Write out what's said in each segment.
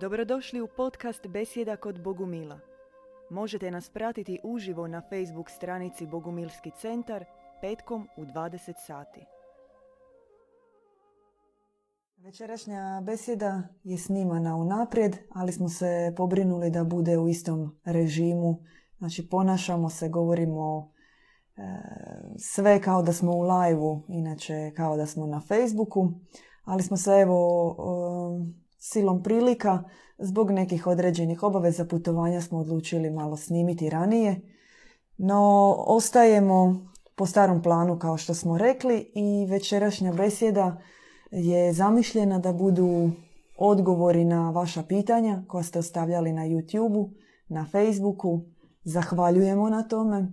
Dobrodošli u podcast Besjeda kod Bogumila. Možete nas pratiti uživo na Facebook stranici Bogumilski centar petkom u 20 sati. Večerašnja besjeda je snimana unaprijed, ali smo se pobrinuli da bude u istom režimu. Znači ponašamo se, govorimo e, sve kao da smo u live inače kao da smo na Facebooku, ali smo se evo silom prilika zbog nekih određenih obaveza putovanja smo odlučili malo snimiti ranije. No, ostajemo po starom planu kao što smo rekli i večerašnja besjeda je zamišljena da budu odgovori na vaša pitanja koja ste ostavljali na YouTubeu, na Facebooku. Zahvaljujemo na tome.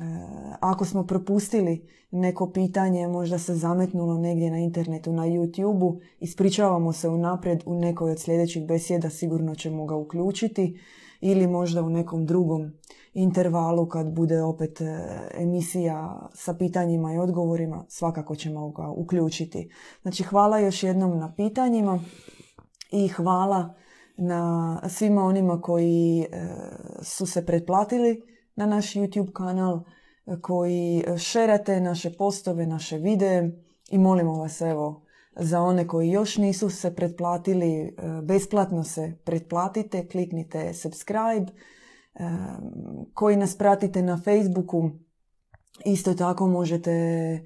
E, ako smo propustili neko pitanje, možda se zametnulo negdje na internetu, na YouTubeu, ispričavamo se unaprijed u nekoj od sljedećih besjeda, sigurno ćemo ga uključiti ili možda u nekom drugom intervalu kad bude opet e, emisija sa pitanjima i odgovorima, svakako ćemo ga uključiti. Znači hvala još jednom na pitanjima i hvala na svima onima koji e, su se pretplatili na naš YouTube kanal, koji šerate naše postove, naše videe i molimo vas evo za one koji još nisu se pretplatili, e, besplatno se pretplatite, kliknite subscribe, e, koji nas pratite na Facebooku, isto tako možete, e,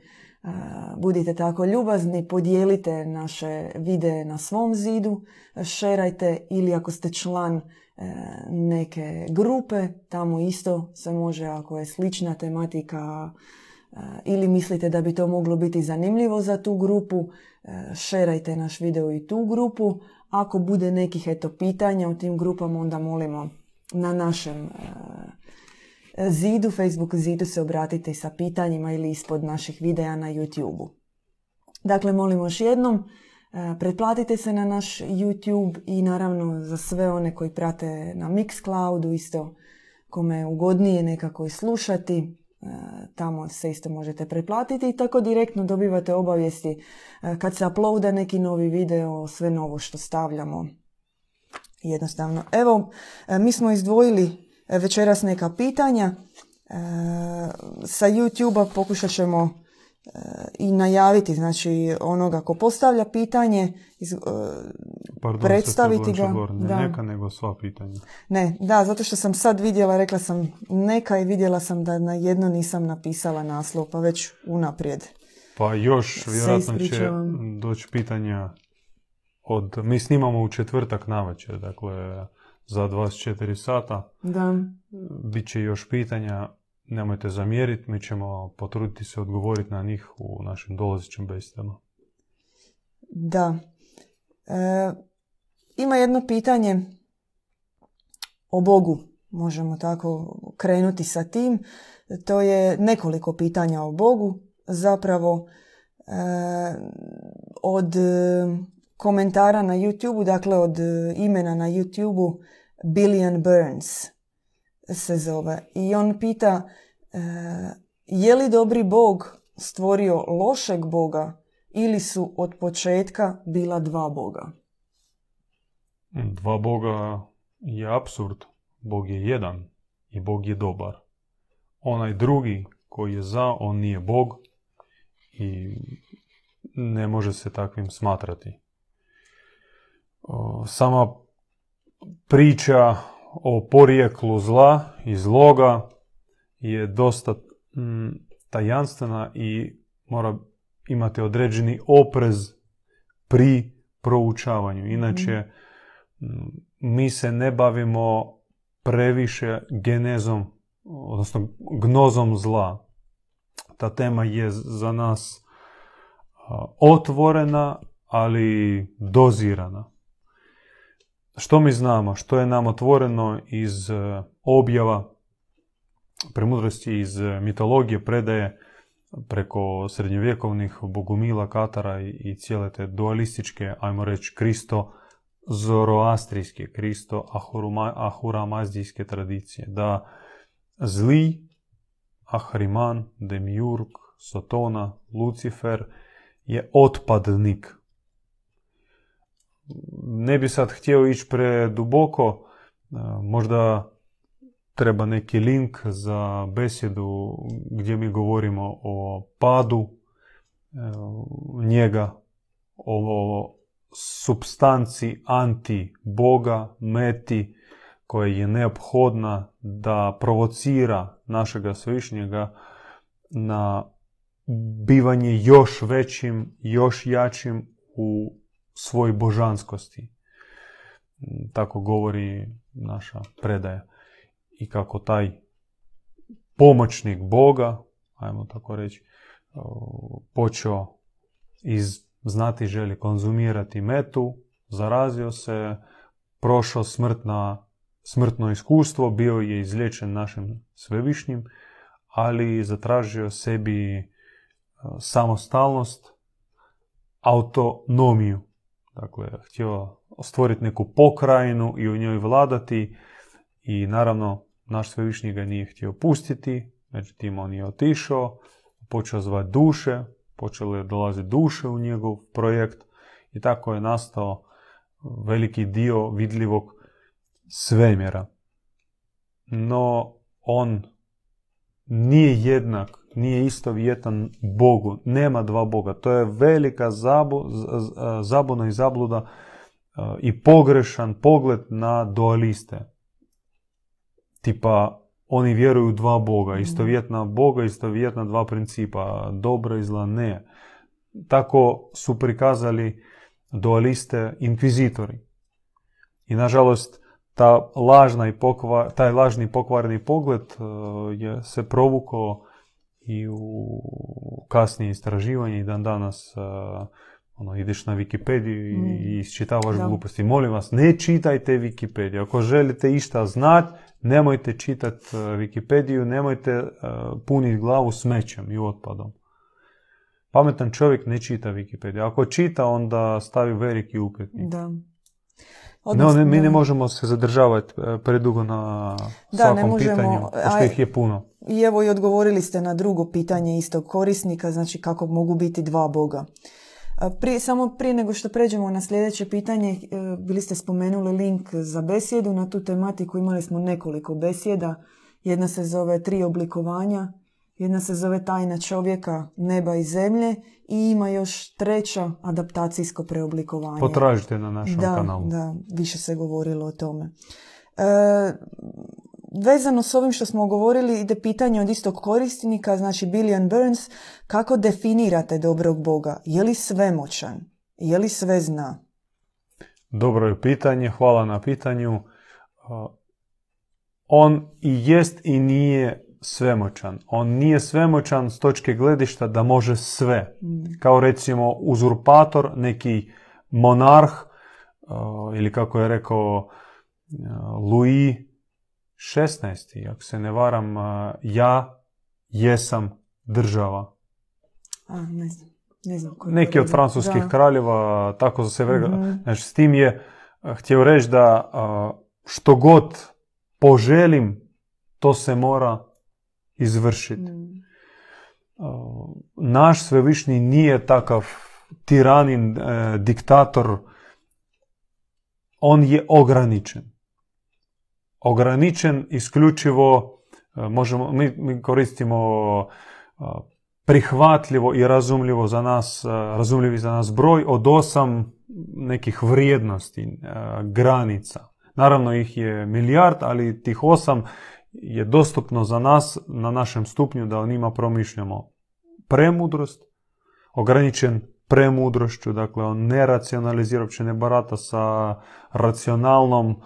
budite tako ljubazni, podijelite naše videe na svom zidu, šerajte ili ako ste član neke grupe, tamo isto se može ako je slična tematika ili mislite da bi to moglo biti zanimljivo za tu grupu, šerajte naš video i tu grupu. Ako bude nekih eto pitanja u tim grupama, onda molimo na našem zidu, Facebook zidu se obratite sa pitanjima ili ispod naših videa na YouTube-u. Dakle, molimo još jednom, pretplatite se na naš YouTube i naravno za sve one koji prate na Mixcloudu, isto kome je ugodnije nekako i slušati, E, tamo se isto možete preplatiti i tako direktno dobivate obavijesti e, kad se uploada neki novi video, sve novo što stavljamo. Jednostavno. Evo, e, mi smo izdvojili večeras neka pitanja. Sa YouTube-a pokušat ćemo i najaviti znači onoga ko postavlja pitanje iz, Pardon, predstaviti ga. Ne da. neka, nego sva pitanja. Ne, da, zato što sam sad vidjela, rekla sam neka i vidjela sam da na jedno nisam napisala naslov, pa već unaprijed. Pa još vjerojatno će doći pitanja od, mi snimamo u četvrtak navečer, dakle za 24 sata. Da. Biće još pitanja, nemojte zamjeriti, mi ćemo potruditi se odgovoriti na njih u našim dolazećim besedama. Da. E, ima jedno pitanje o Bogu, možemo tako krenuti sa tim. To je nekoliko pitanja o Bogu, zapravo e, od komentara na YouTube, dakle od imena na YouTube Billion Burns se zove. I on pita e, je li dobri Bog stvorio lošeg Boga ili su od početka bila dva Boga? Dva Boga je absurd. Bog je jedan i Bog je dobar. Onaj drugi koji je za, on nije Bog i ne može se takvim smatrati. Sama priča o porijeklu zla i zloga je dosta mm, tajanstvena i mora imati određeni oprez pri proučavanju. Inače, mhm mi se ne bavimo previše genezom, odnosno gnozom zla. Ta tema je za nas otvorena, ali dozirana. Što mi znamo? Što je nam otvoreno iz e, objava premudrosti iz mitologije, predaje preko srednjovjekovnih bogumila, katara i cijele te dualističke, ajmo reći, kristo zoroastrijske, kristo ahuramazdijske tradicije, da zli Ahriman, Demiurg, Sotona, Lucifer je otpadnik. Ne bi sad htio ići preduboko, možda treba neki link za besjedu gdje mi govorimo o padu njega, o substanci anti Boga, meti koja je neophodna da provocira našega svešnjega na bivanje još većim, još jačim u svoj božanskosti. Tako govori naša predaja. I kako taj pomoćnik Boga, ajmo tako reći, počeo iz znati želi konzumirati metu, zarazio se, prošao smrtna, smrtno iskustvo, bio je izlječen našim svevišnjim, ali zatražio sebi e, samostalnost, autonomiju. Dakle, htio stvoriti neku pokrajinu i u njoj vladati i naravno naš svevišnji ga nije htio pustiti, međutim on je otišao, počeo zvati duše, počele dolaziti duše u njegov projekt i tako je nastao veliki dio vidljivog svemjera. No, on nije jednak, nije istovjetan Bogu. Nema dva Boga. To je velika zabu, zabuna i zabluda i pogrešan pogled na dualiste. Tipa, oni vjeruju dva Boga, mhm. istovjetna Boga, istovjetna dva principa, dobro i zla ne. Tako su prikazali dualiste inkvizitori. I nažalost, ta lažna i pokvar, taj lažni pokvarni pogled e, je se provukao i u kasnije istraživanje i dan danas e, ono, ideš na Wikipediju i, mm. i isčitavaš gluposti. Molim vas, ne čitajte Wikipediju. Ako želite išta znati, nemojte čitati e, Wikipediju, nemojte uh, puniti glavu smećem i otpadom. Pametan čovjek ne čita Wikipediju. Ako čita, onda stavi veliki upetnik. Da. Ne, mi ne možemo se zadržavati e, predugo na da, svakom ne možemo, pitanju, što ih je puno. I evo i odgovorili ste na drugo pitanje istog korisnika, znači kako mogu biti dva Boga. Prije, samo prije nego što pređemo na sljedeće pitanje, e, bili ste spomenuli link za besjedu na tu tematiku. Imali smo nekoliko besjeda. Jedna se zove Tri oblikovanja, jedna se zove Tajna čovjeka, neba i zemlje i ima još treća adaptacijsko preoblikovanje. Potražite na našem da, kanalu. Da, više se govorilo o tome. E, vezano s ovim što smo govorili ide pitanje od istog korisnika, znači Billion Burns, kako definirate dobrog Boga? Je li svemoćan? Je li sve zna? Dobro je pitanje, hvala na pitanju. Uh, on i jest i nije svemoćan. On nije svemoćan s točke gledišta da može sve. Mm. Kao recimo uzurpator, neki monarh, uh, ili kako je rekao uh, Louis 16. ako se ne varam, ja jesam država. A, ne znam. Ne znam Neki od francuskih kraljeva tako za sebe mm Znači, s tim je htio reći da što god poželim, to se mora izvršiti. Mm. Naš svevišnji nije takav tiranin, e, diktator. On je ograničen ograničen isključivo, e, možemo, mi, mi koristimo prihvatljivo i razumljivo za nas, e, razumljivi za nas broj od osam nekih vrijednosti, granica. Naravno ih je milijard, ali tih osam je dostupno za nas na našem stupnju da o njima promišljamo. Premudrost, ograničen premudrošću, dakle on ne racionalizira, uopće ne barata sa racionalnom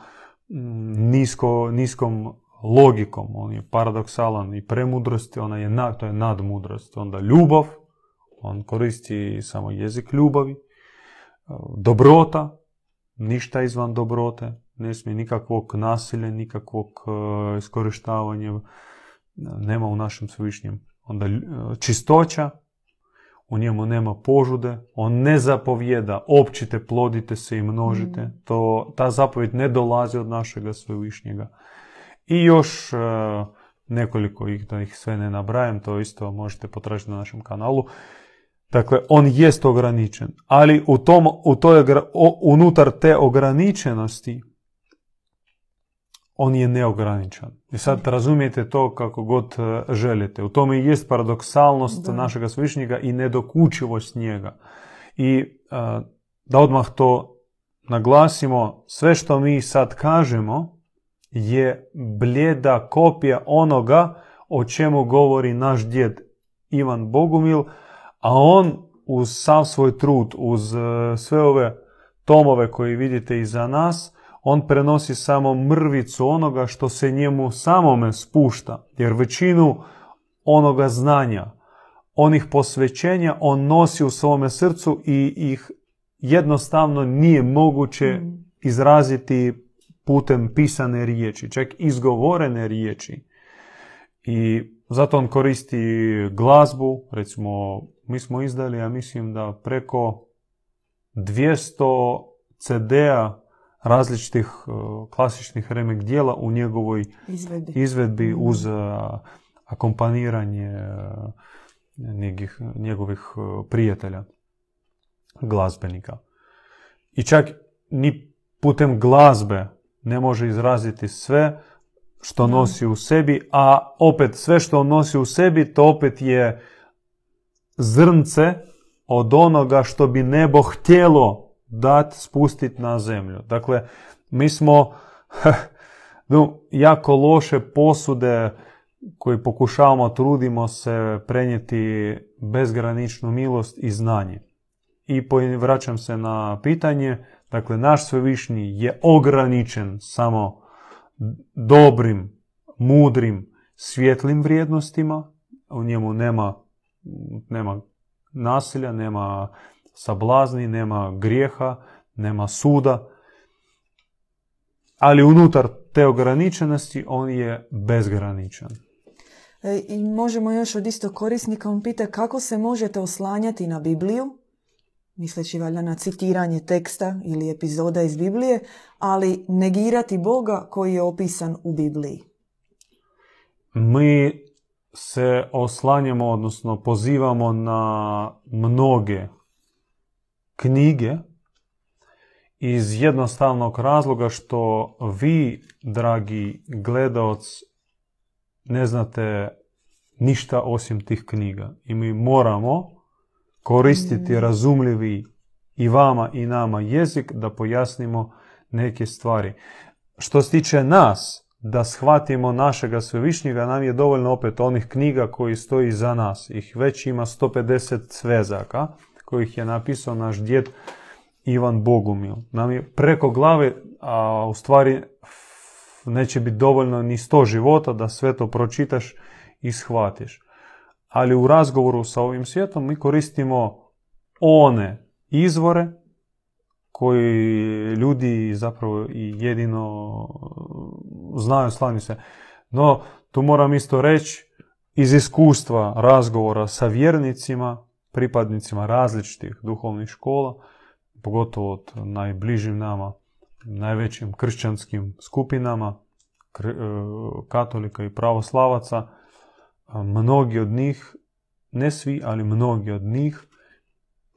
nisko, niskom logikom, on je paradoksalan i premudrosti, ona je nad, to je nadmudrost. Onda ljubav, on koristi samo jezik ljubavi, dobrota, ništa izvan dobrote, ne smije nikakvog nasilja, nikakvog uh, iskorištavanja, nema u našem svišnjem. Onda čistoća, u njemu nema požude, on ne zapovjeda, općite, plodite se i množite. Mm. To, ta zapovjed ne dolazi od našega svevišnjega. I još uh, nekoliko ih, da ih sve ne nabrajam, to isto možete potražiti na našem kanalu. Dakle, on jest ograničen, ali u tom, u toj, unutar te ograničenosti on je neograničen. I sad razumijete to kako god e, želite. U tome i jest paradoksalnost da. našega svišnjega i nedokučivost njega. I e, da odmah to naglasimo, sve što mi sad kažemo je bljeda kopija onoga o čemu govori naš djed Ivan Bogumil, a on uz sav svoj trud, uz e, sve ove tomove koje vidite iza nas, on prenosi samo mrvicu onoga što se njemu samome spušta, jer većinu onoga znanja, onih posvećenja on nosi u svome srcu i ih jednostavno nije moguće mm. izraziti putem pisane riječi, čak izgovorene riječi. I zato on koristi glazbu, recimo mi smo izdali, ja mislim da preko 200 CD-a različitih e, klasičnih remek dijela u njegovoj izvedbi, izvedbi mhm. uz e, akompaniranje e, njegovih prijatelja, glazbenika. I čak ni putem glazbe ne može izraziti sve što nosi u sebi, a opet sve što on nosi u sebi, to opet je zrnce od onoga što bi nebo htjelo dati, spustiti na zemlju. Dakle, mi smo jako loše posude koji pokušavamo, trudimo se prenijeti bezgraničnu milost i znanje. I vraćam se na pitanje, dakle, naš svevišnji je ograničen samo dobrim, mudrim, svjetlim vrijednostima, u njemu nema, nema nasilja, nema sablazni, nema grijeha, nema suda, ali unutar te ograničenosti on je bezgraničan. E, I možemo još od isto korisnika, on pita kako se možete oslanjati na Bibliju, misleći valjda na citiranje teksta ili epizoda iz Biblije, ali negirati Boga koji je opisan u Bibliji. Mi se oslanjamo, odnosno pozivamo na mnoge knjige iz jednostavnog razloga što vi, dragi gledaoc, ne znate ništa osim tih knjiga. I mi moramo koristiti mm. razumljivi i vama i nama jezik da pojasnimo neke stvari. Što se tiče nas, da shvatimo našega svevišnjega, nam je dovoljno opet onih knjiga koji stoji za nas. Ih već ima 150 svezaka kojih je napisao naš djed Ivan Bogumil. Nam je preko glave, a u stvari neće biti dovoljno ni sto života da sve to pročitaš i shvatiš. Ali u razgovoru sa ovim svijetom mi koristimo one izvore koji ljudi zapravo i jedino znaju, slanju se. No, tu moram isto reći, iz iskustva razgovora sa vjernicima, pripadnicima različitih duhovnih škola, pogotovo od najbližim nama, najvećim kršćanskim skupinama, e, katolika i pravoslavaca, mnogi od njih, ne svi, ali mnogi od njih,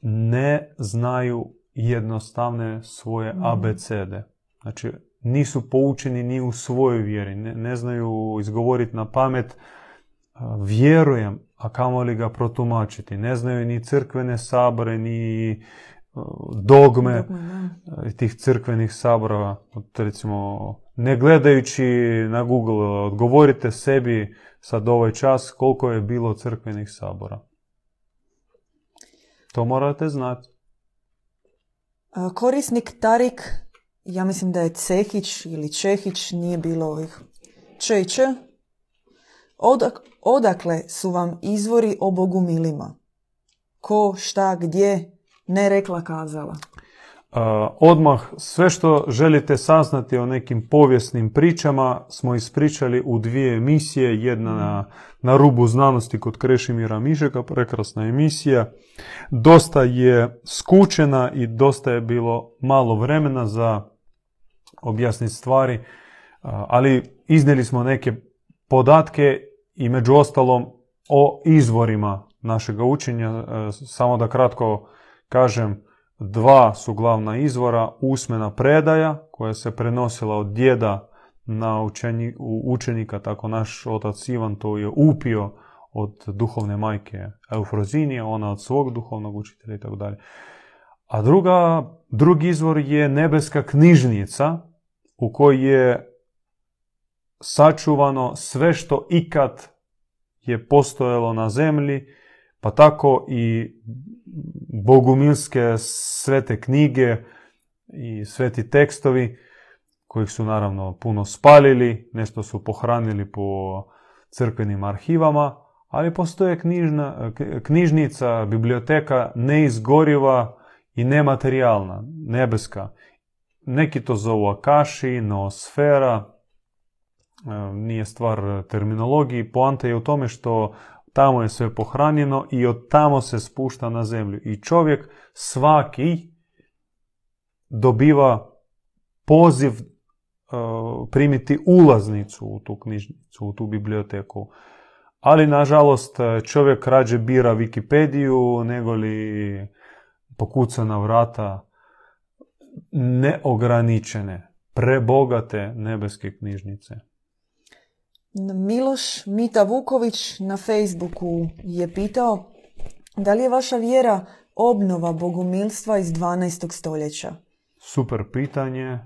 ne znaju jednostavne svoje mhm. abecede. Znači, nisu poučeni ni u svojoj vjeri, ne, ne znaju izgovoriti na pamet vjerujem, a kamoli ga protumačiti. Ne znaju ni crkvene sabore, ni dogme, tih crkvenih sabora. Recimo, ne gledajući na Google, odgovorite sebi sad ovaj čas koliko je bilo crkvenih sabora. To morate znati. Korisnik Tarik, ja mislim da je Cehić ili Čehić, nije bilo ovih Č Č. odakle su vam izvori o Bogu milima? Ko, šta, gdje, ne rekla kazala. odmah sve što želite saznati o nekim povijesnim pričama smo ispričali u dvije emisije. Jedna na, na rubu znanosti kod Krešimira Mižeka, prekrasna emisija. Dosta je skučena i dosta je bilo malo vremena za objasniti stvari, ali iznijeli smo neke podatke i među ostalom o izvorima našega učenja. E, samo da kratko kažem, dva su glavna izvora. Usmena predaja koja se prenosila od djeda na učenika, tako naš otac Ivan to je upio od duhovne majke Eufrozinije, ona od svog duhovnog učitelja i tako dalje. A druga, drugi izvor je nebeska knjižnica u kojoj je sačuvano sve što ikad je postojalo na zemlji, pa tako i bogumilske svete knjige i sveti tekstovi, kojih su naravno puno spalili, nešto su pohranili po crkvenim arhivama, ali postoje knjižna, knjižnica, biblioteka neizgoriva i nematerijalna, nebeska. Neki to zovu akaši, noosfera, nije stvar terminologiji. Poanta je u tome što tamo je sve pohranjeno i od tamo se spušta na zemlju. I čovjek svaki dobiva poziv e, primiti ulaznicu u tu knjižnicu, u tu biblioteku. Ali, nažalost, čovjek rađe bira Wikipediju nego li pokuca na vrata neograničene, prebogate nebeske knjižnice. Miloš Mita Vuković na Facebooku je pitao da li je vaša vjera obnova bogumilstva iz 12. stoljeća? Super pitanje.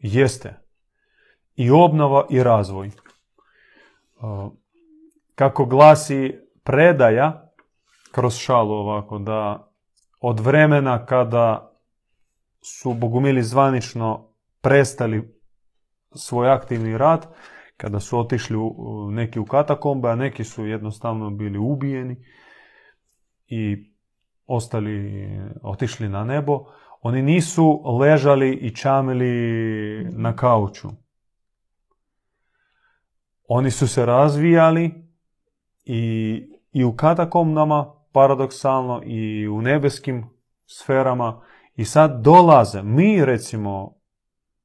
Jeste. I obnova i razvoj. Kako glasi predaja, kroz šalu ovako, da od vremena kada su bogumili zvanično prestali svoj aktivni rad, kada su otišli u, neki u katakombe, a neki su jednostavno bili ubijeni i ostali, otišli na nebo, oni nisu ležali i čamili na kauču. Oni su se razvijali i, i u katakomnama, paradoksalno, i u nebeskim sferama. I sad dolaze, mi recimo,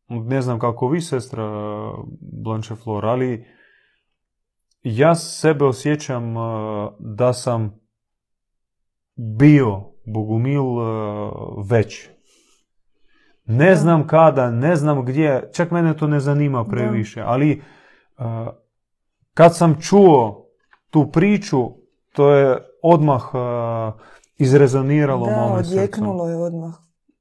ne znam kako vi, sestra Blanche Flor, ali ja sebe osjećam uh, da sam bio Bogumil uh, već. Ne znam kada, ne znam gdje, čak mene to ne zanima previše, ali kad sam čuo tu priču, to je odmah izrezoniralo da, odjeknulo je odmah.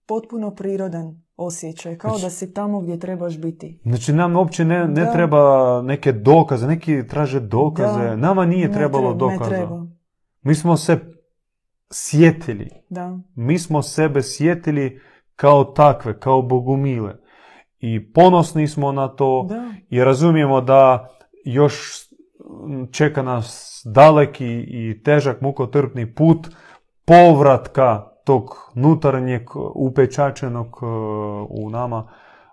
Potpuno prirodan osjećaj, kao da znači- si tamo gdje trebaš biti. Znači nam uopće ne, ne treba neke dokaze, neki traže dokaze, nama nije trebalo dokaza. Treba. Mi smo se sjetili. Da. Mi smo sebe sjetili kao takve, kao bogumile. I ponosni smo na to da. i razumijemo da još čeka nas daleki i težak mukotrpni put povratka tog nutarnjeg upečačenog e, u nama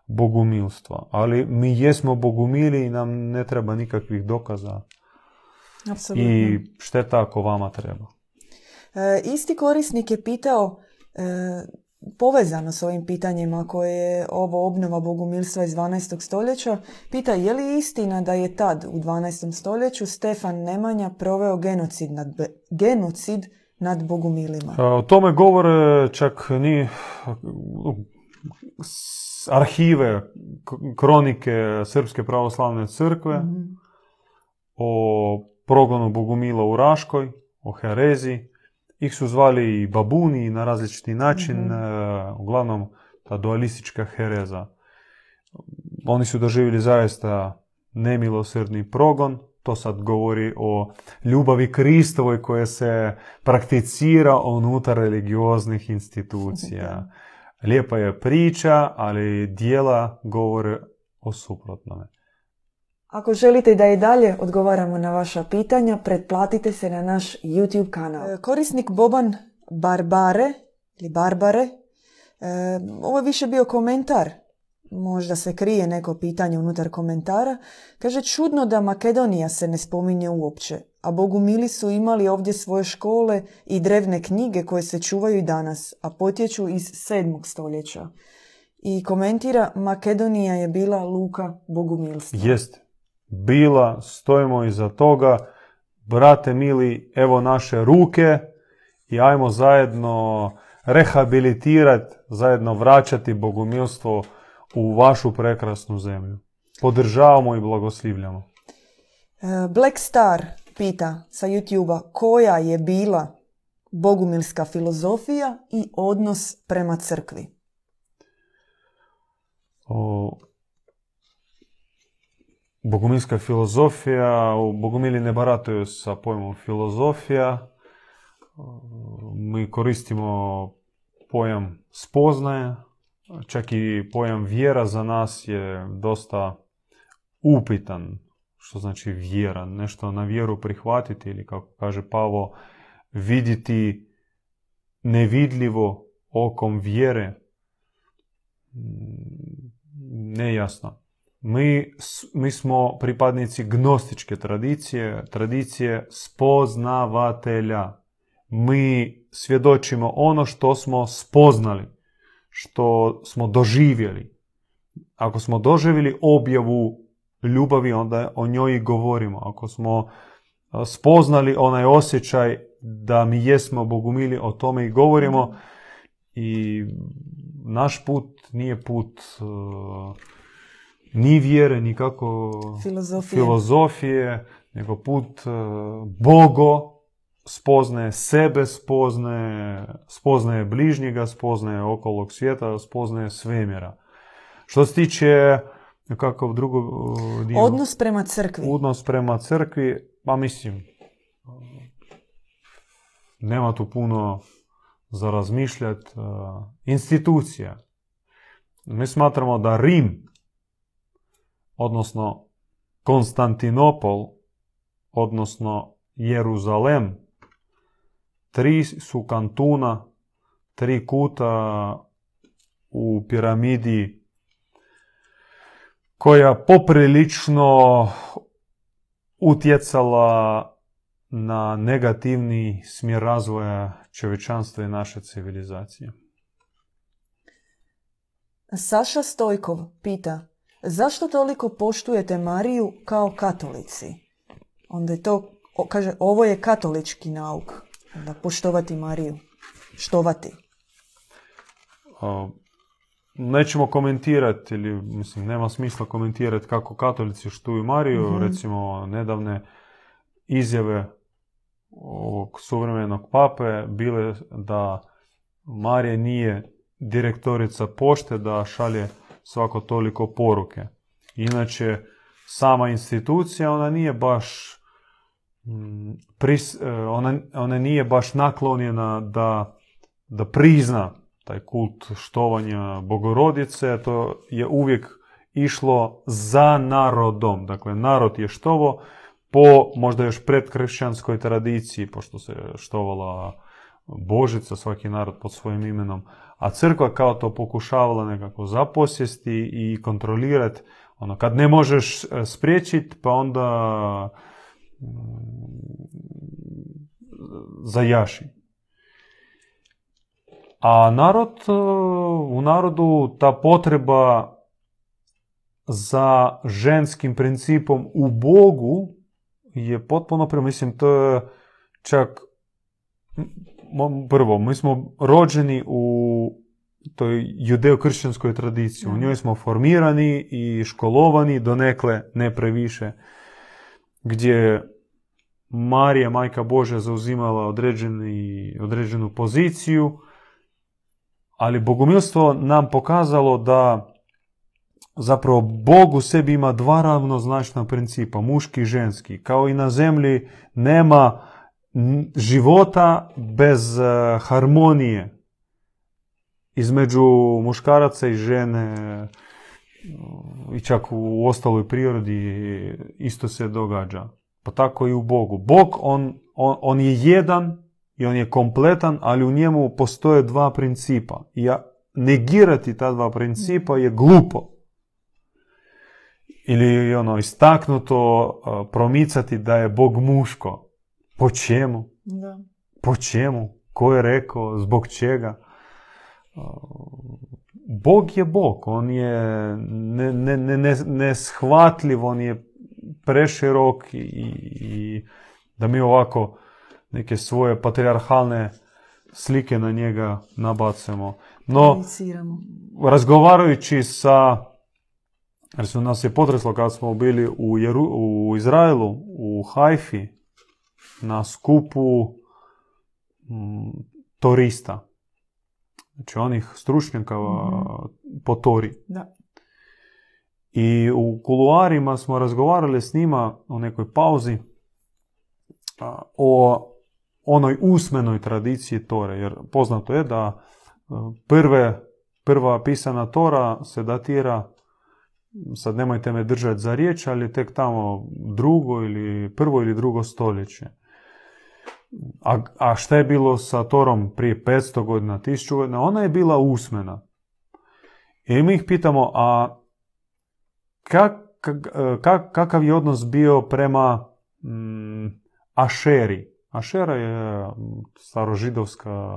bogumilstva. Ali mi jesmo bogumili i nam ne treba nikakvih dokaza. Absolutno. I šteta ako vama treba. E, isti korisnik je pitao e, povezano s ovim pitanjima koje je ovo obnova bogumilstva iz 12. stoljeća, pita je li istina da je tad u 12. stoljeću Stefan Nemanja proveo genocid nad, genocid nad bogumilima? O tome govore čak ni arhive, kronike Srpske pravoslavne crkve mm o progonu bogumila u Raškoj, o herezi. Ih su zvali i babuni na različiti način, mm uglavnom ta dualistička hereza. Oni su doživjeli zaista nemilosrdni progon, to sad govori o ljubavi Kristovoj koja se prakticira unutar religioznih institucija. Lijepa je priča, ali dijela govore o suprotnome. Ako želite da i dalje odgovaramo na vaša pitanja, pretplatite se na naš YouTube kanal. E, korisnik Boban Barbare ili Barbare, e, ovo je više bio komentar možda se krije neko pitanje unutar komentara, kaže čudno da Makedonija se ne spominje uopće, a Bogumili su imali ovdje svoje škole i drevne knjige koje se čuvaju i danas, a potječu iz 7. stoljeća. I komentira, Makedonija je bila luka bogumilstva. Jest. Bila, stojimo iza toga, brate mili, evo naše ruke i ajmo zajedno rehabilitirati, zajedno vraćati bogumilstvo u vašu prekrasnu zemlju. Podržavamo i blagoslivljamo. E, Black Star pita sa YouTube-a koja je bila bogumilska filozofija i odnos prema crkvi. O, bogumilska filozofija, u Bogumili ne barataju sa pojmom filozofija. Mi koristimo pojam spoznaje, čak i pojam vjera za nas je dosta upitan, što znači vjera, nešto na vjeru prihvatiti ili kako kaže Pavo, vidjeti nevidljivo okom vjere, nejasno. Mi, mi smo pripadnici gnostičke tradicije, tradicije spoznavatelja. Mi svjedočimo ono što smo spoznali, što smo doživjeli. Ako smo doživjeli objavu ljubavi, onda o njoj i govorimo. Ako smo spoznali onaj osjećaj da mi jesmo bogumili, o tome i govorimo. I naš put nije put uh, ni vjere, ni kako Filozofije. filozofije, nego put uh, Bogo spoznaje sebe, spoznaje, spoznaje bližnjega, spoznaje okolog svijeta, spoznaje svemira. Što se tiče kakav drugo uh, dio? Odnos prema crkvi. Odnos prema crkvi, pa mislim, nema tu puno za razmišljati. Institucija. Mi smatramo da Rim, odnosno Konstantinopol, odnosno Jeruzalem, tri su kantuna, tri kuta u piramidi koja poprilično utjecala na negativni smjer razvoja čovječanstva i naše civilizacije. Saša Stojkov pita zašto toliko poštujete Mariju kao katolici? Onda je to, kaže, ovo je katolički nauk. Da poštovati Mariju. Štovati. A, Nećemo komentirati, ili mislim, nema smisla komentirati kako katolici štuju Mariju, Mhm. recimo nedavne izjave ovog suvremenog pape bile da Marija nije direktorica pošte, da šalje svako toliko poruke. Inače, sama institucija, ona nije baš pris- e, ona, ona nije baš naklonjena da, da prizna taj kult štovanja bogorodice, to je uvijek išlo za narodom. Dakle, narod je štovo po možda još predkršćanskoj tradiciji, pošto se štovala Božica, svaki narod pod svojim imenom, a crkva kao to pokušavala nekako zaposjesti i kontrolirati. Ono, kad ne možeš e, spriječiti, pa onda mm, zajaši. A narod, e, u narodu ta potreba za ženskim principom u Bogu je potpuno prema, mislim, to je čak prvo, mi smo rođeni u toj judeo-kršćanskoj tradiciji. U njoj smo formirani i školovani, donekle ne previše, gdje Marija, majka Božja, zauzimala određeni, određenu poziciju, ali bogomilstvo nam pokazalo da zapravo Bog u sebi ima dva ravnoznačna principa, muški i ženski. Kao i na zemlji nema života bez eh, harmonije između muškaraca i žene i čak u ostaloj prirodi isto se događa. Pa tako i u Bogu. Bog, on, on, on je jedan i on je kompletan, ali u njemu postoje dva principa. I ja- negirati ta dva principa je glupo. Ili ono, istaknuto uh, promicati da je Bog muško. Po čemu? Da. Po čemu? Ko je rekao? Zbog čega? Bog je Bog. On je ne, ne, ne, ne, neshvatljiv, on je preširok i, i Da mi ovako neke svoje patriarhalne slike na njega nabacujemo. No, razgovarajući sa, jer su nas je potreslo kad smo bili u, Jeru, u Izraelu, u Haifi, na skupu mm, torista. Znači onih stručnjaka Mhm. po Tori. Da. I u kuluarima smo razgovarali s njima o nekoj pauzi a, o onoj usmenoj tradiciji Tore. Jer poznato je da e, prve, prva pisana Tora se datira, sad nemojte me držati za riječ, ali tek tamo drugo ili prvo ili drugo stoljeće. A, a šta je bilo sa Torom prije 500 godina, 1000 godina? Ona je bila usmena. I mi ih pitamo, a kak, kak- kak- kakav je odnos bio prema mm, Ašeri? Ašera je mm, starožidovska,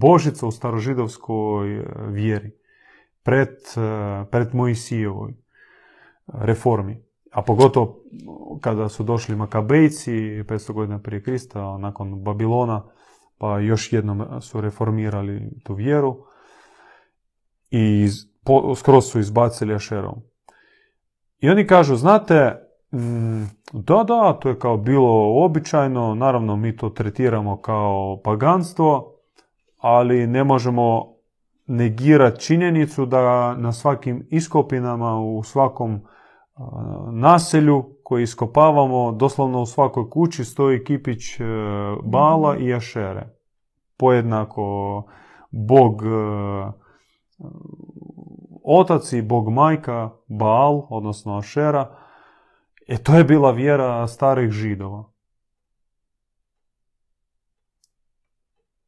božica u starožidovskoj e, vjeri pred, e, pred Mojsijevoj reformi. A pogotovo kada su došli Makabejci 500 godina prije Krista, nakon Babilona, pa još jednom su reformirali tu vjeru i po- skroz su izbacili Ašerom. I oni kažu, znate, mm, da, da, to je kao bilo običajno, naravno mi to tretiramo kao paganstvo, ali ne možemo negirati činjenicu da na svakim iskopinama, u svakom naselju koji iskopavamo, doslovno u svakoj kući stoji kipić e, Bala i Ašere. Pojednako Bog e, otac i Bog majka Baal, odnosno Ašera. E to je bila vjera starih židova.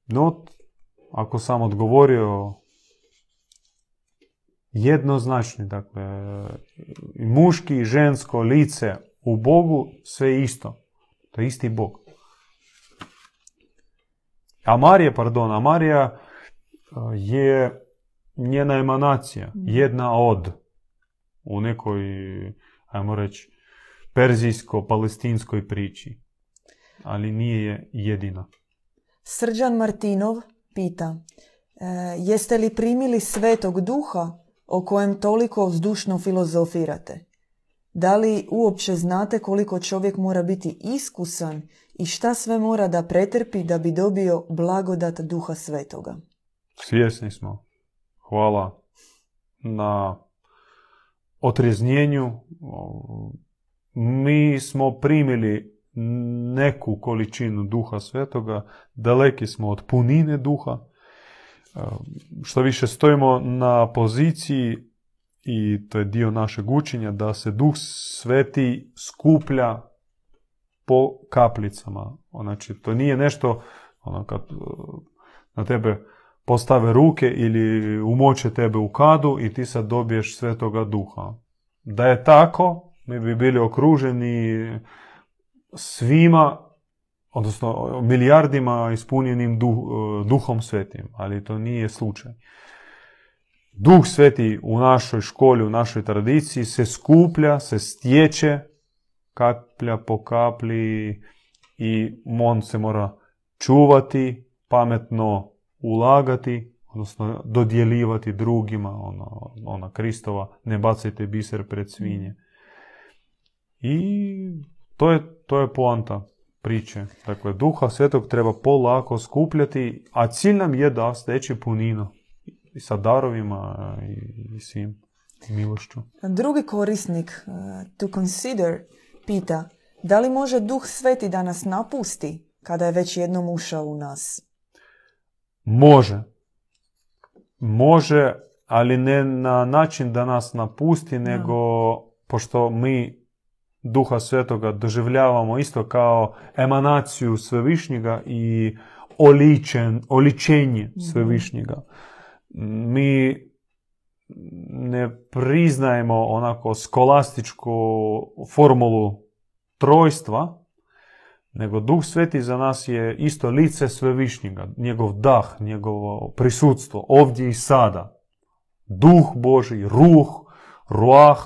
No, ako sam odgovorio jednoznačni, dakle, i muški i žensko lice u Bogu, sve isto. To je isti Bog. A Marija, pardon, a Marija uh, je njena emanacija, jedna od u nekoj, ajmo reći, perzijsko-palestinskoj priči. Ali nije je jedina. Srđan Martinov pita, e, jeste li primili svetog duha o kojem toliko vzdušno filozofirate? Da li uopće znate koliko čovjek mora biti iskusan i šta sve mora da pretrpi da bi dobio blagodat duha svetoga? Svjesni smo. Hvala na otrijeznjenju. Mi smo primili neku količinu duha svetoga, daleki smo od punine duha. Što više stojimo na poziciji i to je dio našeg učenja da se duh sveti skuplja po kaplicama. Znači, to nije nešto ono, kad uh, na tebe postave ruke ili umoče tebe u kadu i ti sad dobiješ svetoga duha. Da je tako, mi bi bili okruženi svima, odnosno milijardima ispunjenim duh, duhom svetim, ali to nije slučaj. Duh sveti u našoj školi, u našoj tradiciji se skuplja, se stječe kaplja po kapli i on se mora čuvati, pametno ulagati, odnosno dodjeljivati drugima, ono, ona Kristova, ne bacajte biser pred svinje. I to je, to je poanta priče. Dakle, duha svetog treba polako skupljati, a cilj nam je da steći puninu i sa darovima i, i svim milošću. Drugi korisnik, uh, to consider, pita, da li može duh sveti da nas napusti kada je već jednom ušao u nas? Može. Može, ali ne na način da nas napusti, nego pošto mi duha svetoga doživljavamo isto kao emanaciju svevišnjega i oličen, oličenje svevišnjega. Mi ne priznajemo onako skolastičku formulu trojstva, nego Duh Sveti za nas je isto lice svevišnjega, njegov dah, njegovo prisutstvo, ovdje i sada. Duh Boži, ruh, ruah.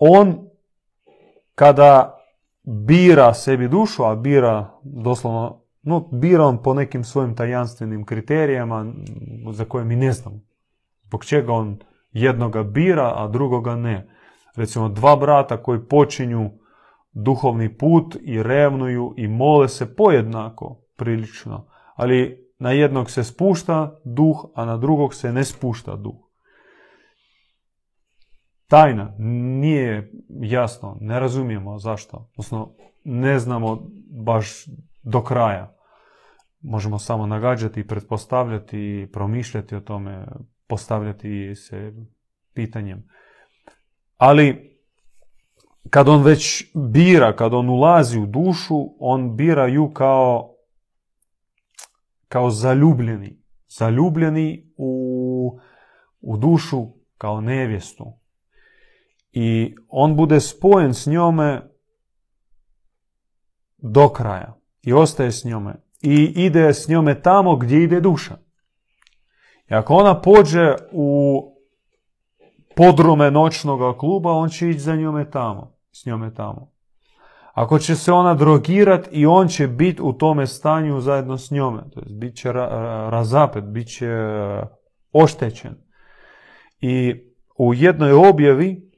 On kada bira sebi dušu, a bira doslovno, no, bira on po nekim svojim tajanstvenim kriterijama za koje mi ne znamo. Zbog čega on jednoga bira, a drugoga ne. Recimo dva brata koji počinju duhovni put i revnuju i mole se pojednako prilično, ali na jednog se spušta duh, a na drugog se ne spušta duh. Tajna, nije jasno, ne razumijemo zašto, odnosno ne znamo baš do kraja. Možemo samo nagađati, pretpostavljati, promišljati o tome, postavljati se pitanjem. Ali kad on već bira, kad on ulazi u dušu, on bira ju kao, kao zaljubljeni. Zaljubljeni u, u dušu kao nevjestu. I on bude spojen s njome do kraja. I ostaje s njome. I ide s njome tamo gdje ide duša. I ako ona pođe u podrume noćnog kluba, on će ići za njome tamo, s njome tamo. Ako će se ona drogirat i on će biti u tome stanju zajedno s njome, to jest bit će razapet, bit će e, oštećen. I u jednoj objavi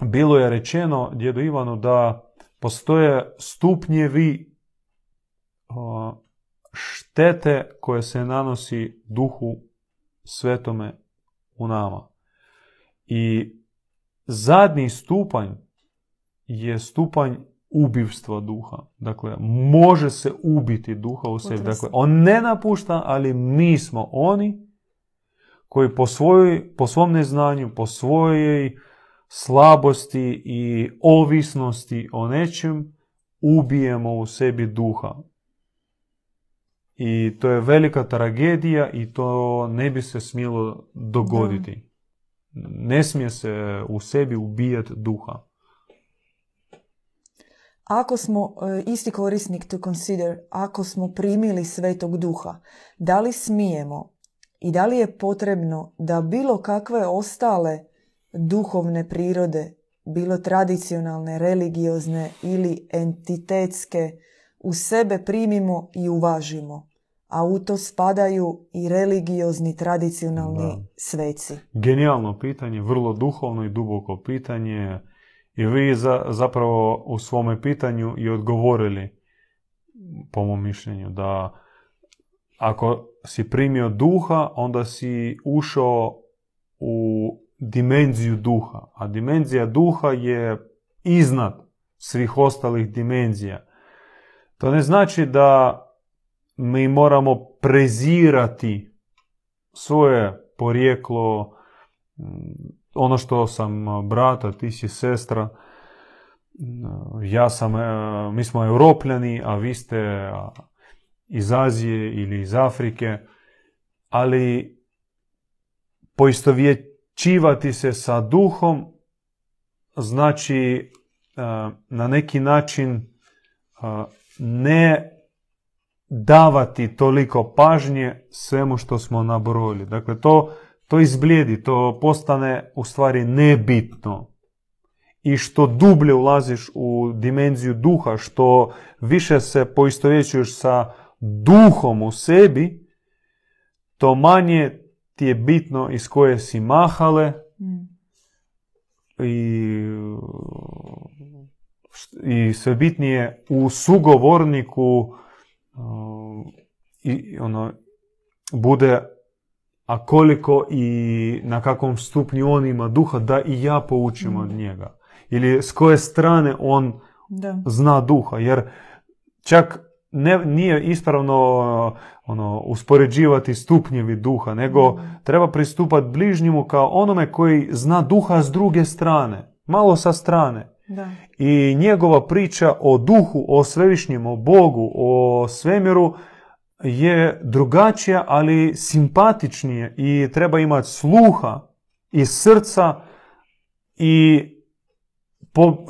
bilo je rečeno djedu Ivanu da postoje stupnjevi štete koje se nanosi duhu svetome u nama. I zadnji stupanj je stupanj ubivstva duha. Dakle, može se ubiti duha u sebi. Dakle, on ne napušta, ali mi smo oni koji po, svoj, po svom neznanju, po svojoj slabosti i ovisnosti o nečem ubijemo u sebi duha. I to je velika tragedija i to ne bi se smjelo dogoditi. Ne smije se u sebi ubijati duha. Ako smo, e, isti korisnik to consider, ako smo primili svetog duha, da li smijemo i da li je potrebno da bilo kakve ostale duhovne prirode, bilo tradicionalne, religiozne ili entitetske, u sebe primimo i uvažimo, a u to spadaju i religiozni tradicionalni sveci. Genijalno pitanje, vrlo duhovno i duboko pitanje i vi za, zapravo u svome pitanju i odgovorili po mom mišljenju da ako si primio duha, onda si ušao u dimenziju duha, a dimenzija duha je iznad svih ostalih dimenzija. To ne znači da mi moramo prezirati svoje porijeklo, mm, ono što sam brata, ti si sestra, mm, ja sam, e, mi smo europljani, a vi ste iz Azije ili iz Afrike, ali poistovjećivati se sa duhom znači e, na neki način e, ne davati toliko pažnje svemu što smo nabrojili. Dakle, to, to izblijedi, to postane u stvari nebitno. I što dublje ulaziš u dimenziju duha, što više se poistovjećuješ sa duhom u sebi, to manje ti je bitno iz koje si mahale mm. i i sve bitnije u sugovorniku i ono bude a koliko i na kakvom stupnju on ima duha da i ja poučim od mm. njega. Ili s koje strane on da. zna duha. Jer čak ne, nije ispravno ono, uspoređivati stupnjevi duha, nego mm. treba pristupati bližnjemu kao onome koji zna duha s druge strane. Malo sa strane. Da. I njegova priča o duhu, o svevišnjem, o Bogu, o svemiru je drugačija, ali simpatičnije i treba imati sluha i srca i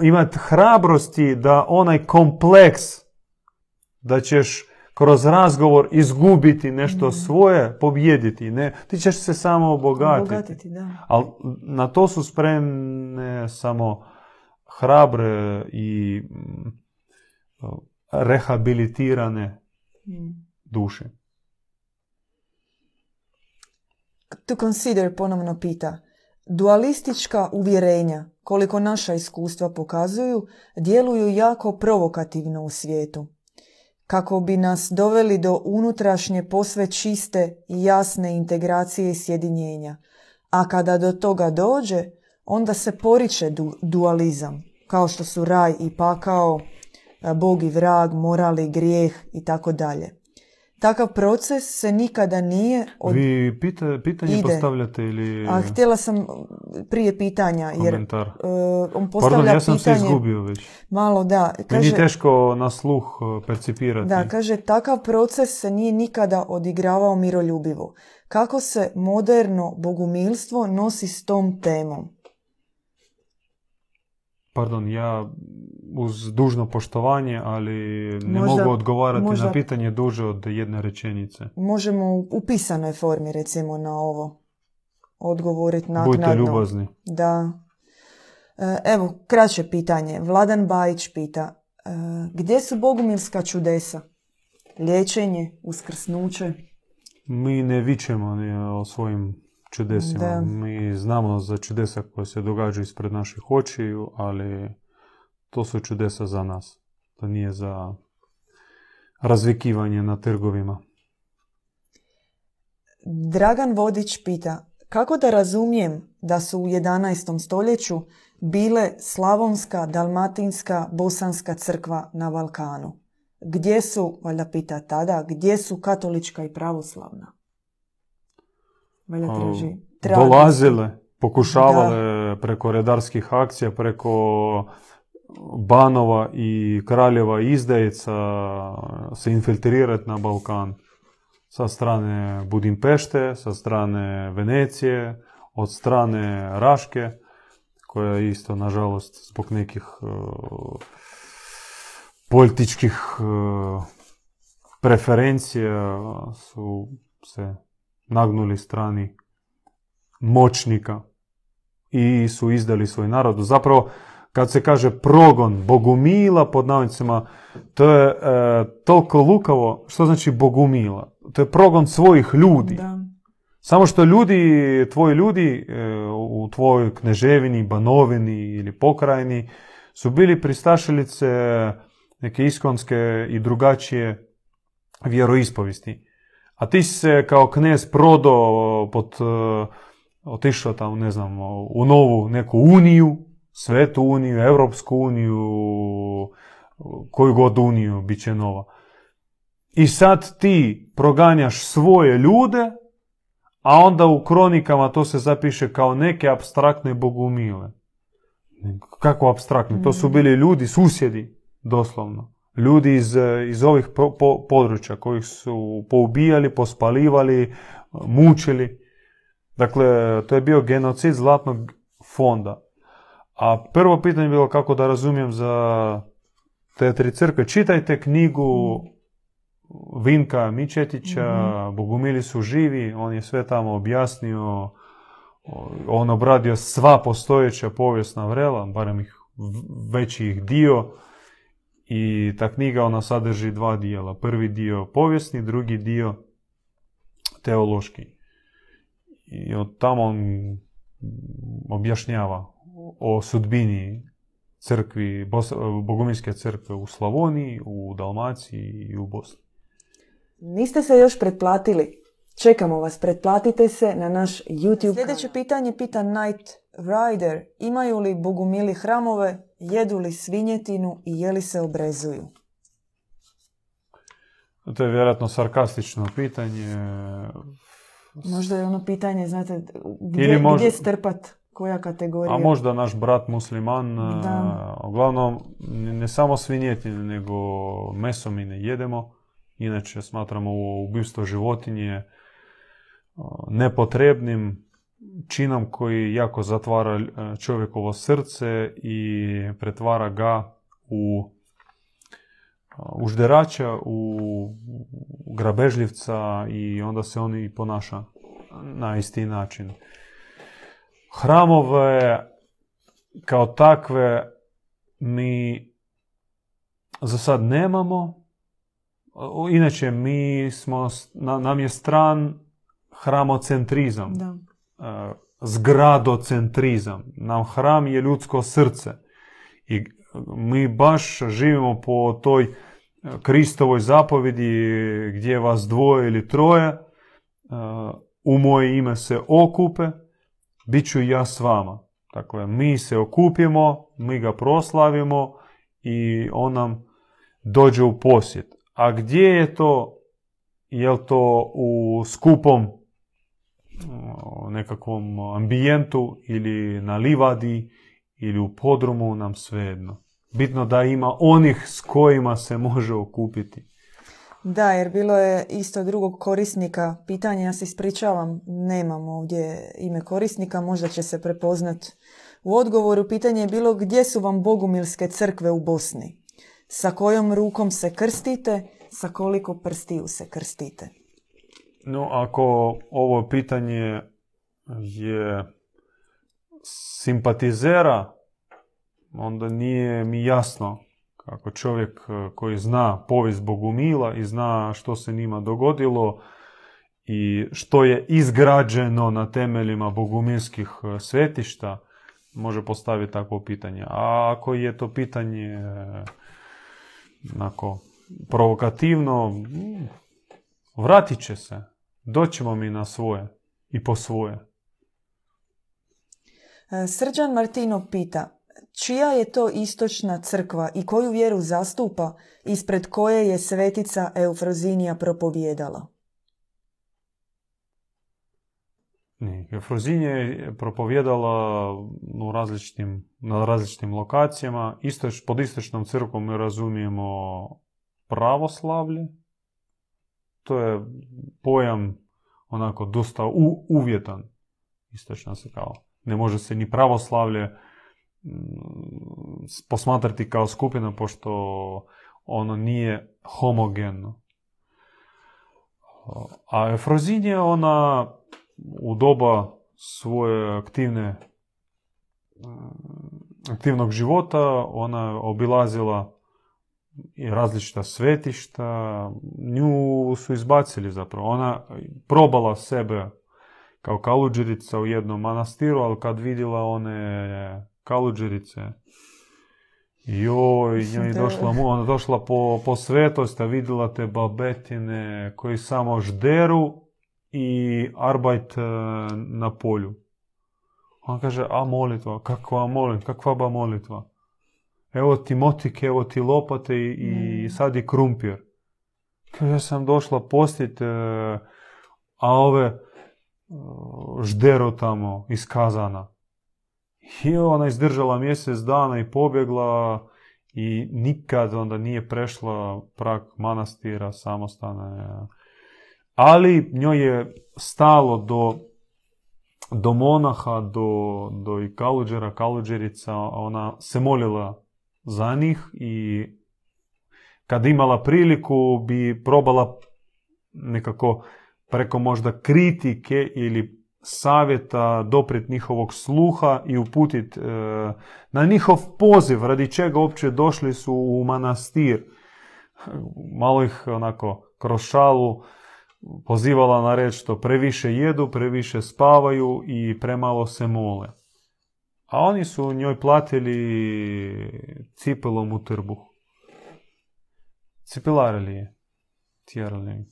imati hrabrosti da onaj kompleks da ćeš kroz razgovor izgubiti nešto mm. svoje, pobjediti. Ne, ti ćeš se samo obogatiti. obogatiti da. Ali na to su spremne samo hrabre i mm, rehabilitirane Mm. duše. To consider ponovno pita. Dualistička uvjerenja, koliko naša iskustva pokazuju, djeluju jako provokativno u svijetu. Kako bi nas doveli do unutrašnje posve čiste i jasne integracije i sjedinjenja. A kada do toga dođe, onda se poriče du- dualizam, kao što su raj i pakao, a, bog i vrag, moral i grijeh i tako dalje. Takav proces se nikada nije od Vi pita, pitanje Ide. postavljate ili A htjela sam prije pitanja, jer komentar? e, on postavlja Pardon, ja sam se pitanje... izgubio već. Malo da, Meni kaže, je teško na sluh e, percipirati. da, kaže, takav proces se nije nikada odigravao miroljubivo. Kako se moderno bogumilstvo nosi s tom temom? Pardon, ja uz dužno poštovanje, ali ne Možda- mogu odgovarati možda- na pitanje duže od jedne rečenice. Možemo u- pisanoj formi, recimo, na ovo odgovoriti naknadno. Budite ljubazni. Da. E, Evo, kraće pitanje. Vladan Bajić pita, e, gdje su bogumilska čudesa? Liječenje, uskrsnuće? Mi ne vičemo o svojim čudesima. Da. Mi znamo za čudesa koje se događaju ispred naših očiju, ali to su čudesa za nas. To nije za razvikivanje na trgovima. Dragan Vodić pita, kako da razumijem da su u 11. stoljeću bile slavonska, dalmatinska, bosanska crkva na Balkanu? Gdje su, valjda pita tada, gdje su katolička i pravoslavna? Valjda A, traži. traži. dolazile, pokušavale preko redarskih akcija, preko banova i kraljeva izdajica se infiltrirati na Balkan. Sa strane Budimpešte, sa strane Venecije, od strane Raške, koja je isto, nažalost, zbog nekih e, političkih nagnuli strani moćnika i su izdali svoj narod. Zapravo, kad se kaže progon bogumila, pod navodnicima, to je e, toliko lukavo. Što znači bogumila? To je progon svojih ljudi. Da. Samo što ljudi, tvoji ljudi e, u tvojoj kneževini, banovini ili pokrajini su bili pristašilice neke iskonske i drugačije vjeroispovesti. A ti si se kao knez prodao pod, e, otišao tamo, ne znam, u novu neku uniju, svetu uniju, Europsku uniju, koju god uniju bit će nova. I sad ti proganjaš svoje ljude, a onda u kronikama to se zapiše kao neke abstraktne bogumile. Kako abstraktne? To su bili ljudi, susjedi, doslovno. Ljudi iz, iz ovih po- po- područja kojih su poubijali, pospalivali, mučili. Dakle, to je bio genocid zlatnog fonda. A prvo pitanje je bilo kako da razumijem za te tri crkve. Čitajte knjigu Vinka Mičetića, Bogumili su živi, on je sve tamo objasnio, on obradio sva postojeća povijesna vrela, barem ih veći ih dio, i ta knjiga ona sadrži dva dijela. Prvi dio povijesni, drugi dio teološki. I od tamo on objašnjava o sudbini crkvi, Bos- crkve u Slavoniji, u Dalmaciji i u Bosni. Niste se još pretplatili? Čekamo vas, pretplatite se na naš YouTube Sljedeće pitanje pita Night Rider. Imaju li bogumili hramove, jedu li svinjetinu i je li se obrezuju? To je vjerojatno sarkastično pitanje. Možda je ono pitanje, znate, gdje, možda- gdje strpat, koja kategorija? A možda naš brat musliman, Da. a, uglavnom ne samo svinjetine, nego meso mi ne jedemo. Inače smatramo ovo ubivstvo životinje a, nepotrebnim činom koji jako zatvara a, čovjekovo srce i pretvara ga u a, užderača, u grabežljivca i onda se on i ponaša na isti način. Hramove kao takve mi za sad nemamo. Inače, mi smo, nam je stran hramocentrizam. Da. E, zgradocentrizam. Nam hram je ljudsko srce. I mi baš živimo po toj Kristovoj zapovjedi gdje vas dvoje ili troje u moje ime se okupe, bit ću ja s vama. Dakle, mi se okupimo, mi ga proslavimo i on nam dođe u posjet. A gdje je to? Je to u skupom nekakvom ambijentu ili na livadi ili u podrumu, nam svejedno. Bitno da ima onih s kojima se može okupiti. Da, jer bilo je isto drugog korisnika. Pitanje, ja se ispričavam, nemam ovdje ime korisnika, možda će se prepoznat u odgovoru. Pitanje je bilo gdje su vam bogumilske crkve u Bosni? Sa kojom rukom se krstite? Sa koliko prstiju se krstite? No, ako ovo pitanje je simpatizera, onda nije mi jasno kako čovjek e, koji zna povijest Bogumila i zna što se njima dogodilo i što je izgrađeno na temeljima bogumilskih e, svetišta, može postaviti takvo pitanje. A ako je to pitanje e, onako, provokativno, vratit će se. Doćemo mi na svoje i po svoje. Srđan Martino pita, Čija je to istočna crkva i koju vjeru zastupa, ispred koje je svetica Eufrozinija propovjedala? Eufrozinija je propovjedala u različitim, na različitim lokacijama. Istoč, pod istočnom crkvom mi razumijemo pravoslavlje. To je pojam onako dosta uvjetan. Istočna se kao. Ne može se ni pravoslavlje posmatrati kao skupina, pošto ono nije homogeno. A Efrozinija, ona u doba svoje aktivne aktivnog života, ona obilazila i različita svetišta, nju su izbacili zapravo. Ona probala sebe kao kaluđerica u jednom manastiru, ali kad vidjela one kaluđerice. Joj, njoj došla, ona došla po, po svetost, a vidjela te babetine koji samo žderu i arbajt e, na polju. On kaže, a molitva, kakva molit, kakva ba molitva? Evo ti motike, evo ti lopate i, i mm. sad i krumpir. Ja sam došla postit, e, a ove e, žderu tamo iskazana. I ona izdržala mjesec dana i pobjegla i nikad onda nije prešla prag manastira samostana. Ali njoj je stalo do, do monaha, do, do i kaluđera, kaluđerica, ona se molila za njih i kad imala priliku bi probala nekako preko možda kritike ili savjeta, dopret njihovog sluha i uputit e, na njihov poziv, radi čega uopće došli su u manastir. Malo ih onako kroz šalu pozivala na reč što previše jedu, previše spavaju i premalo se mole. A oni su njoj platili cipelom u trbuh. Cipelarili je. Tjerali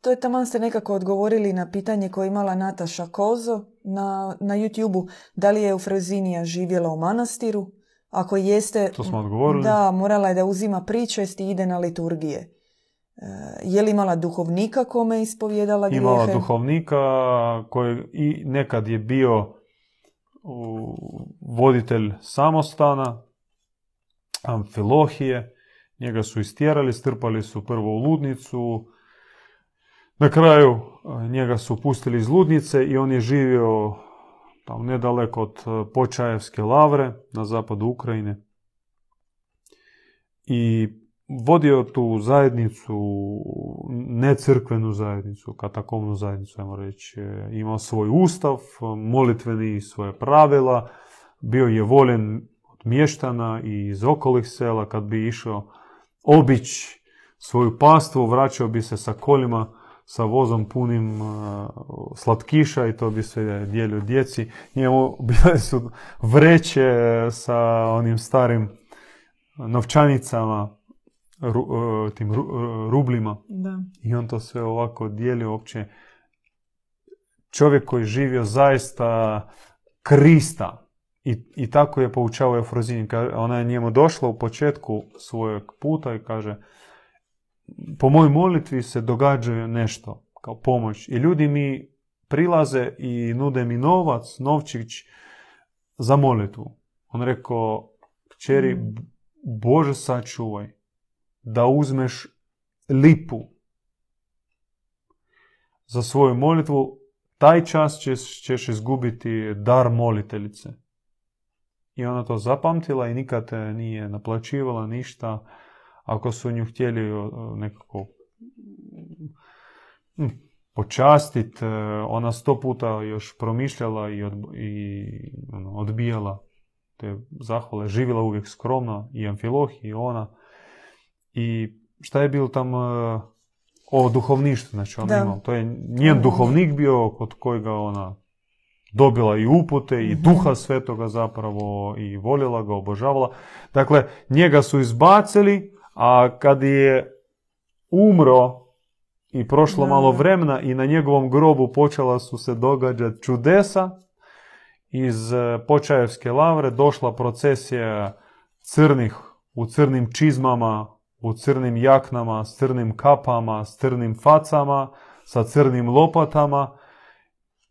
to je tamo ste nekako odgovorili na pitanje koje imala Nataša Kozo na, na YouTube-u. Da li je Eufrozinija živjela u manastiru? Ako jeste, to smo odgovorili. da, morala je da uzima pričest i ide na liturgije. E, je li imala duhovnika kome ispovjedala grijehe? Imala duhovnika koji i nekad je bio voditelj samostana, Amfilohije. Njega su istjerali, strpali su prvo u ludnicu, na kraju njega su pustili iz ludnice i on je živio tam nedaleko od Počajevske lavre na zapadu Ukrajine. I vodio tu zajednicu, ne crkvenu zajednicu, katakomnu zajednicu, ajmo reći. Imao svoj ustav, molitveni svoje pravila, bio je voljen mještana i iz okolih sela kad bi išao obić svoju pastvu, vraćao bi se sa kolima, sa vozom punim slatkiša i to bi se dijelio djeci. Njemu bile su vreće sa onim starim novčanicama, tim rublima. Da. I on to sve ovako dijelio uopće. Čovjek koji je živio zaista Krista. I, i tako je poučavao Efrozin. Ona je njemu došla u početku svojeg puta i kaže po mojoj molitvi se događa nešto kao pomoć. I ljudi mi prilaze i nude mi novac, novčić za molitvu. On rekao, kćeri, mm. Bože sačuvaj da uzmeš lipu za svoju molitvu, taj čas ćeš, ćeš izgubiti dar moliteljice. I ona to zapamtila i nikad te nije naplaćivala ništa. Ako su nju htjeli nekako hm, počastiti, ona sto puta još promišljala i, i ono, odbijala te zahvale. Živjela uvijek skromno i Amfiloh i ona. I šta je bilo tam o duhovništvu, znači on imao, to je njen duhovnik bio kod kojega ona dobila i upute i mhm. duha svetoga zapravo i voljela ga, obožavala. Dakle, njega su izbacili, a kad je umro i prošlo malo vremena i na njegovom grobu počela su se događati čudesa, iz e, Počajevske lavre došla procesija crnih u crnim čizmama, u crnim jaknama, s crnim kapama, s crnim facama, sa crnim lopatama.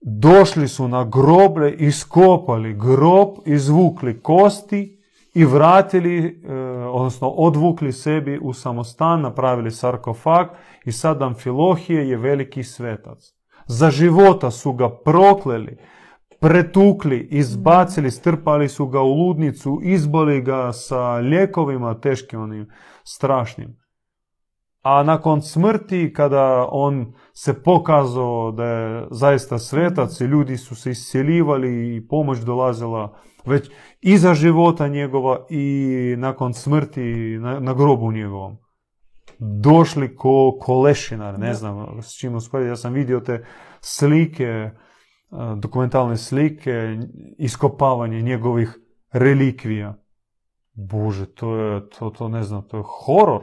Došli su na groblje, iskopali grob, izvukli kosti i vratili, e, odnosno odvukli sebi u samostan, napravili sarkofag i sad Amfilohije je veliki svetac. Za života su ga prokleli, pretukli, izbacili, strpali su ga u ludnicu, izboli ga sa lijekovima teškim onim strašnim. A nakon smrti, kada on se pokazao da je zaista svetac i ljudi su se isceljivali i pomoć dolazila već iza života njegova i nakon smrti na, na grobu njegovom. Došli ko kolešinar, ne znam s čim usporediti. Ja sam vidio te slike, dokumentalne slike, iskopavanje njegovih relikvija. Bože, to je, to, to ne znam, to je horor.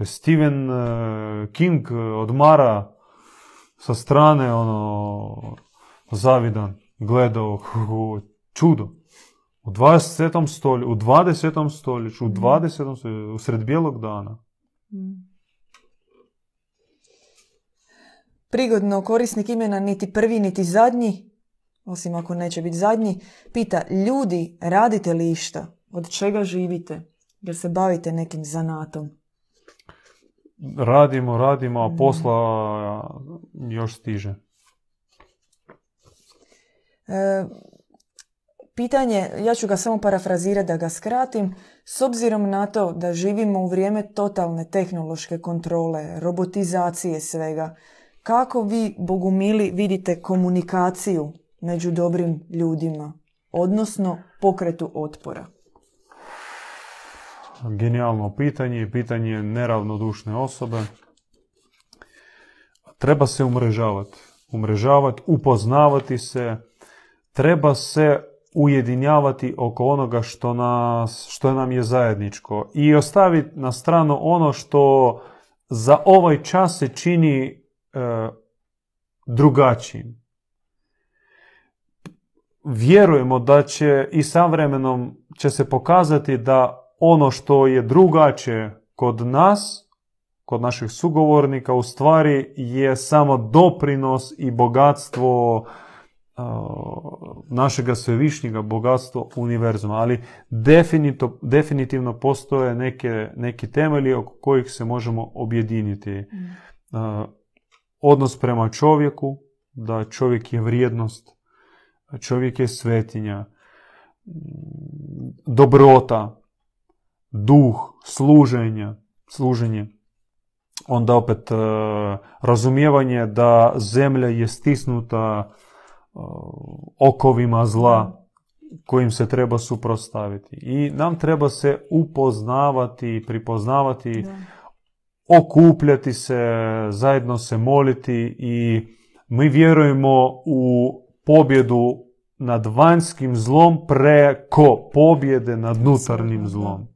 To je Stephen uh, King odmara sa strane, ono, zavidan, gledao, čudo. U 20. stoljeću, u 20. stoljeću, u 20. stoljeću, usred bijelog dana. Mm. Prigodno korisnik imena niti prvi niti zadnji, osim ako neće biti zadnji, pita ljudi radite li išta? Od čega živite? Jer se bavite nekim zanatom? Radimo, radimo, a mm. posla još stiže. E, pitanje, ja ću ga samo parafrazirati da ga skratim, s obzirom na to da živimo u vrijeme totalne tehnološke kontrole, robotizacije svega, kako vi, Bogumili, vidite komunikaciju među dobrim ljudima, odnosno pokretu otpora? Genijalno pitanje i pitanje neravnodušne osobe. Treba se umrežavati. Umrežavati, upoznavati se. Treba se ujedinjavati oko onoga što, nas, što nam je zajedničko. I ostaviti na stranu ono što za ovaj čas se čini e, drugačijim. Vjerujemo da će i sa vremenom će se pokazati da ono što je drugačije kod nas, kod naših sugovornika, u stvari je samo doprinos i bogatstvo našega svevišnjega bogatstva univerzuma. Ali definitivno postoje neke, neki temelji oko kojih se možemo objediniti. Mm. odnos prema čovjeku, da čovjek je vrijednost, čovjek je svetinja, dobrota, duh služenja, služenje, onda opet e, razumijevanje da zemlja je stisnuta e, okovima zla kojim se treba suprostaviti. I nam treba se upoznavati, pripoznavati, Da. okupljati se, zajedno se moliti i mi vjerujemo u pobjedu nad vanjskim zlom preko pobjede nad unutarnjim zlom.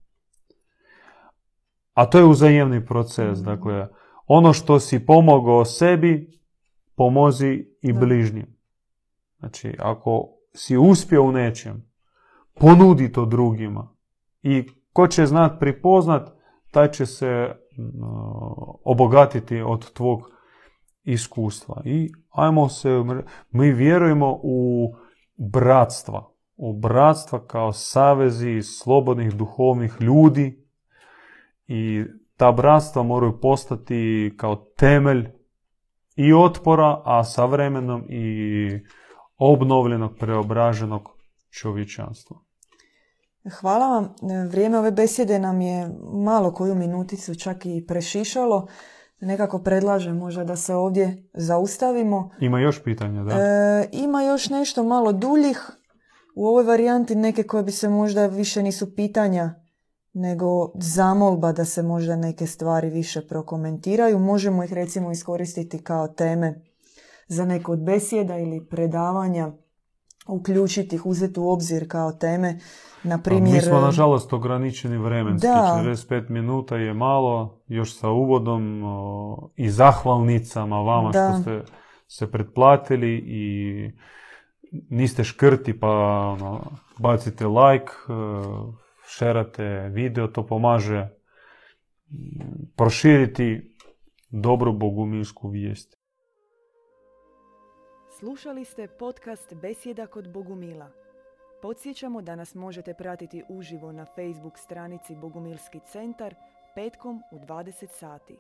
A to je uzajemni proces. Mhm. Dakle, ono što si pomogao sebi, pomozi i bližnjim. Znači, ako si uspio u nečem, ponudi to drugima. I ko će znat pripoznat, taj će se mm, obogatiti od tvog iskustva. I ajmo se, mi vjerujemo u bratstva. U bratstva kao savezi slobodnih duhovnih ljudi i ta bratstva moraju postati kao temelj i otpora, a sa vremenom i obnovljenog, preobraženog čovječanstva. Hvala vam. Vrijeme ove besjede nam je malo koju minuticu čak i prešišalo. Nekako predlažem možda da se ovdje zaustavimo. Ima još pitanja, da? E, ima još nešto malo duljih. U ovoj varijanti neke koje bi se možda više nisu pitanja, nego zamolba da se možda neke stvari više prokomentiraju. Možemo ih recimo iskoristiti kao teme za neko od besjeda ili predavanja, uključiti ih, uzeti u obzir kao teme. Na primjer, Mi smo, nažalost, ograničeni vremenski. Da. 45 minuta je malo, još sa uvodom o, i zahvalnicama vama Da. što ste se pretplatili i niste škrti pa ono, bacite like, e, šerate video, to pomaže proširiti dobru bogumilsku vijest. Slušali ste podcast Besjeda kod Bogumila. Podsjećamo da nas možete pratiti uživo na Facebook stranici Bogumilski centar petkom u 20 sati.